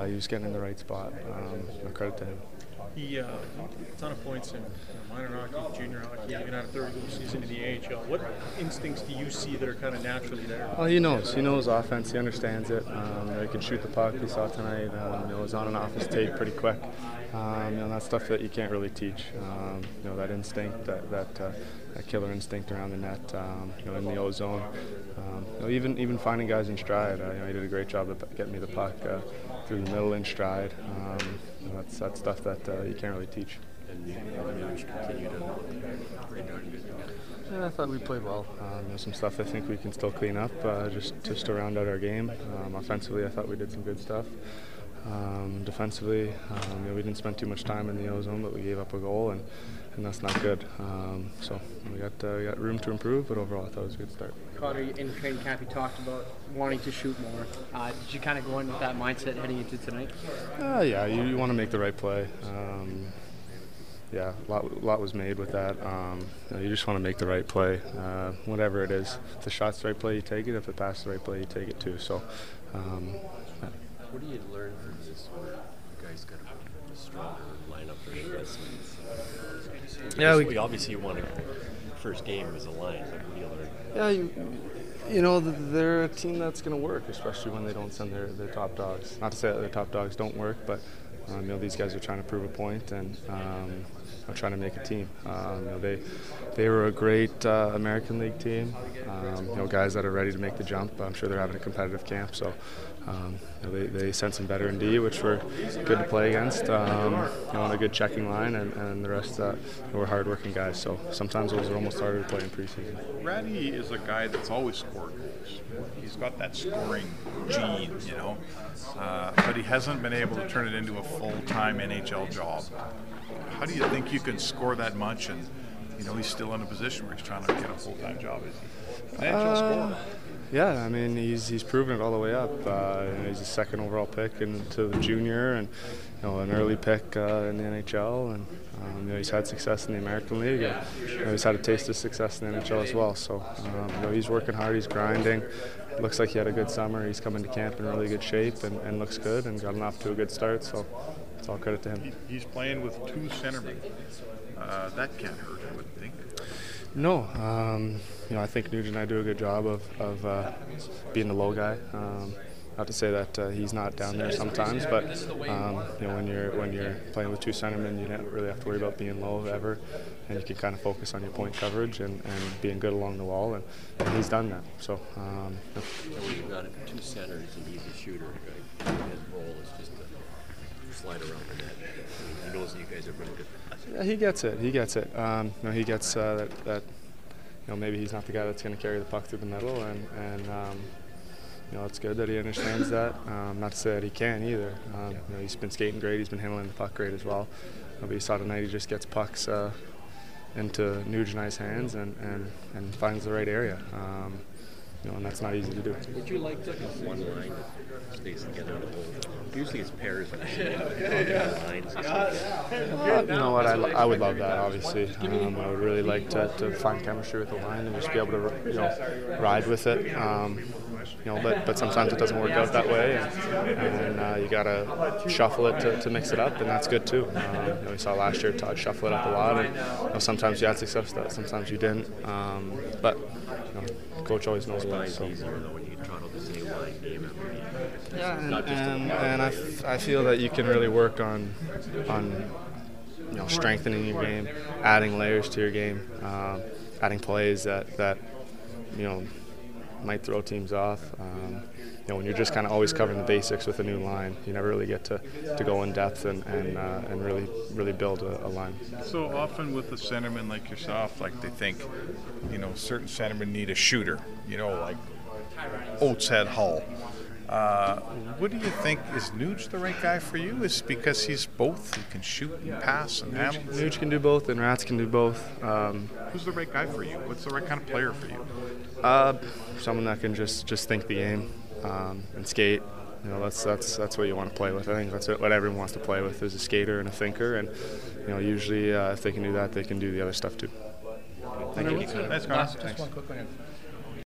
uh, he was getting in the right spot. Um, credit to him. He uh, a ton of points in minor hockey, junior hockey, even had a third season in the AHL. What instincts do you see that are kind of naturally there? Well, he knows. He knows offense. He understands it. Um, you know, he can shoot the puck. We saw tonight. Um, you know, was on and off his tape pretty quick. Um, you know, that's stuff that you can't really teach. Um, you know, that instinct, that that, uh, that killer instinct around the net. Um, you know, in the O zone. Um, you know, even even finding guys in stride. Uh, you know, he did a great job of getting me the puck uh, through the middle in stride. Um, you know, that's that's stuff that uh, you can't really teach. And you continue to pretty darn good. Yeah, I thought we played well. Um, there's some stuff I think we can still clean up uh, just just to round out our game. Um, offensively, I thought we did some good stuff. Um, defensively, um, you know, we didn't spend too much time in the O zone, but we gave up a goal, and, and that's not good. Um, so we got uh, we got room to improve, but overall, I thought it was a good start. Cotter, in training camp, you talked about wanting to shoot more. Uh, did you kind of go in with that mindset heading into tonight? Uh, yeah, you, you want to make the right play. Um, yeah, a lot, lot was made with that. Um, you, know, you, just want to make the right play, uh, whatever it is. If the shot's the right play, you take it. If the pass the right play, you take it too. So. Um, you learn from this where you guys got a stronger lineup than this? Yeah, we, obviously you won a first game as a line. Like, what learn? Yeah, you, you know, they're a team that's going to work, especially when they don't send their, their top dogs. Not to say that their top dogs don't work, but um, you know, these guys are trying to prove a point and um, are trying to make a team. Um, you know, they they were a great uh, American League team. Um, you know, guys that are ready to make the jump. I'm sure they're having a competitive camp, so um, you know, they, they sent some veteran D, which were good to play against. Um, you know, on a good checking line, and, and the rest uh, were hardworking guys. So sometimes those are almost harder to play in preseason. Rattie is a guy that's always scored. He's got that scoring gene, you know, uh, but he hasn't been able to turn it into a full-time NHL job. How do you think you can score that much and? You know, he's still in a position where he's trying to get a full-time job. Is he? NHL uh, scorer. Yeah, I mean he's he's proven it all the way up. Uh, you know, he's a second overall pick into the junior, and you know an early pick uh, in the NHL, and um, you know, he's had success in the American League. And, you know, he's had a taste of success in the NHL as well. So um, you know, he's working hard, he's grinding. Looks like he had a good summer. He's coming to camp in really good shape and, and looks good, and gotten off to a good start. So it's all credit to him. He's playing with two centermen. Uh, that can't hurt, I would think. No, um, you know I think Nugent and I do a good job of, of uh, being the low guy. Um, not to say that uh, he's not down there sometimes, but um, you know when you're when you're playing with two centermen, you don't really have to worry about being low ever, and you can kind of focus on your point coverage and, and being good along the wall, and, and he's done that. So. Um, yeah. when you've got two centers and he's a shooter, his role is just to slide around the net. he knows that you guys are really good. Yeah, he gets it. He gets it. Um, you know, he gets uh, that, that. You know, maybe he's not the guy that's going to carry the puck through the middle, and and um, you know, it's good that he understands that. Um, not to say that he can either. Um, you know, he's been skating great. He's been handling the puck great as well. But you saw tonight he just gets pucks uh, into Nugent's hands and, and, and finds the right area. Um, you know, and that's not easy to do. Would you like to have one line that stays together in the whole? Usually it's pairs. lines. Uh, you know what? I, I would love that. Obviously, um, I would really like to, to find chemistry with the line and just be able to you know ride with it. Um, you know, but but sometimes it doesn't work out that way, and, and uh, you gotta shuffle it to, to mix it up, and that's good too. Um, you know, we saw last year Todd shuffle it up a lot, and you know, sometimes you had success that, sometimes you didn't. Um, but you know, coach always knows best. So. Yeah, and, and, and I, f- I feel that you can really work on on you know strengthening your game, adding layers to your game, um, adding plays that that you know might throw teams off. Um, you know, when you're just kind of always covering the basics with a new line, you never really get to, to go in depth and and, uh, and really really build a, a, line. So often with a centerman like yourself, like they think, you know, certain centermen need a shooter. You know, like Oates had Hull. Uh, what do you think? Is Nuge the right guy for you? Is because he's both? He can shoot and pass and handle. Nuge can do both, and Rats can do both. Um, Who's the right guy for you? What's the right kind of player for you? Uh, someone that can just just think the game um, and skate. You know, that's that's that's what you want to play with. I think that's what everyone wants to play with is a skater and a thinker, and you know, usually uh, if they can do that, they can do the other stuff too. Thank you. Nice, Just one quick one.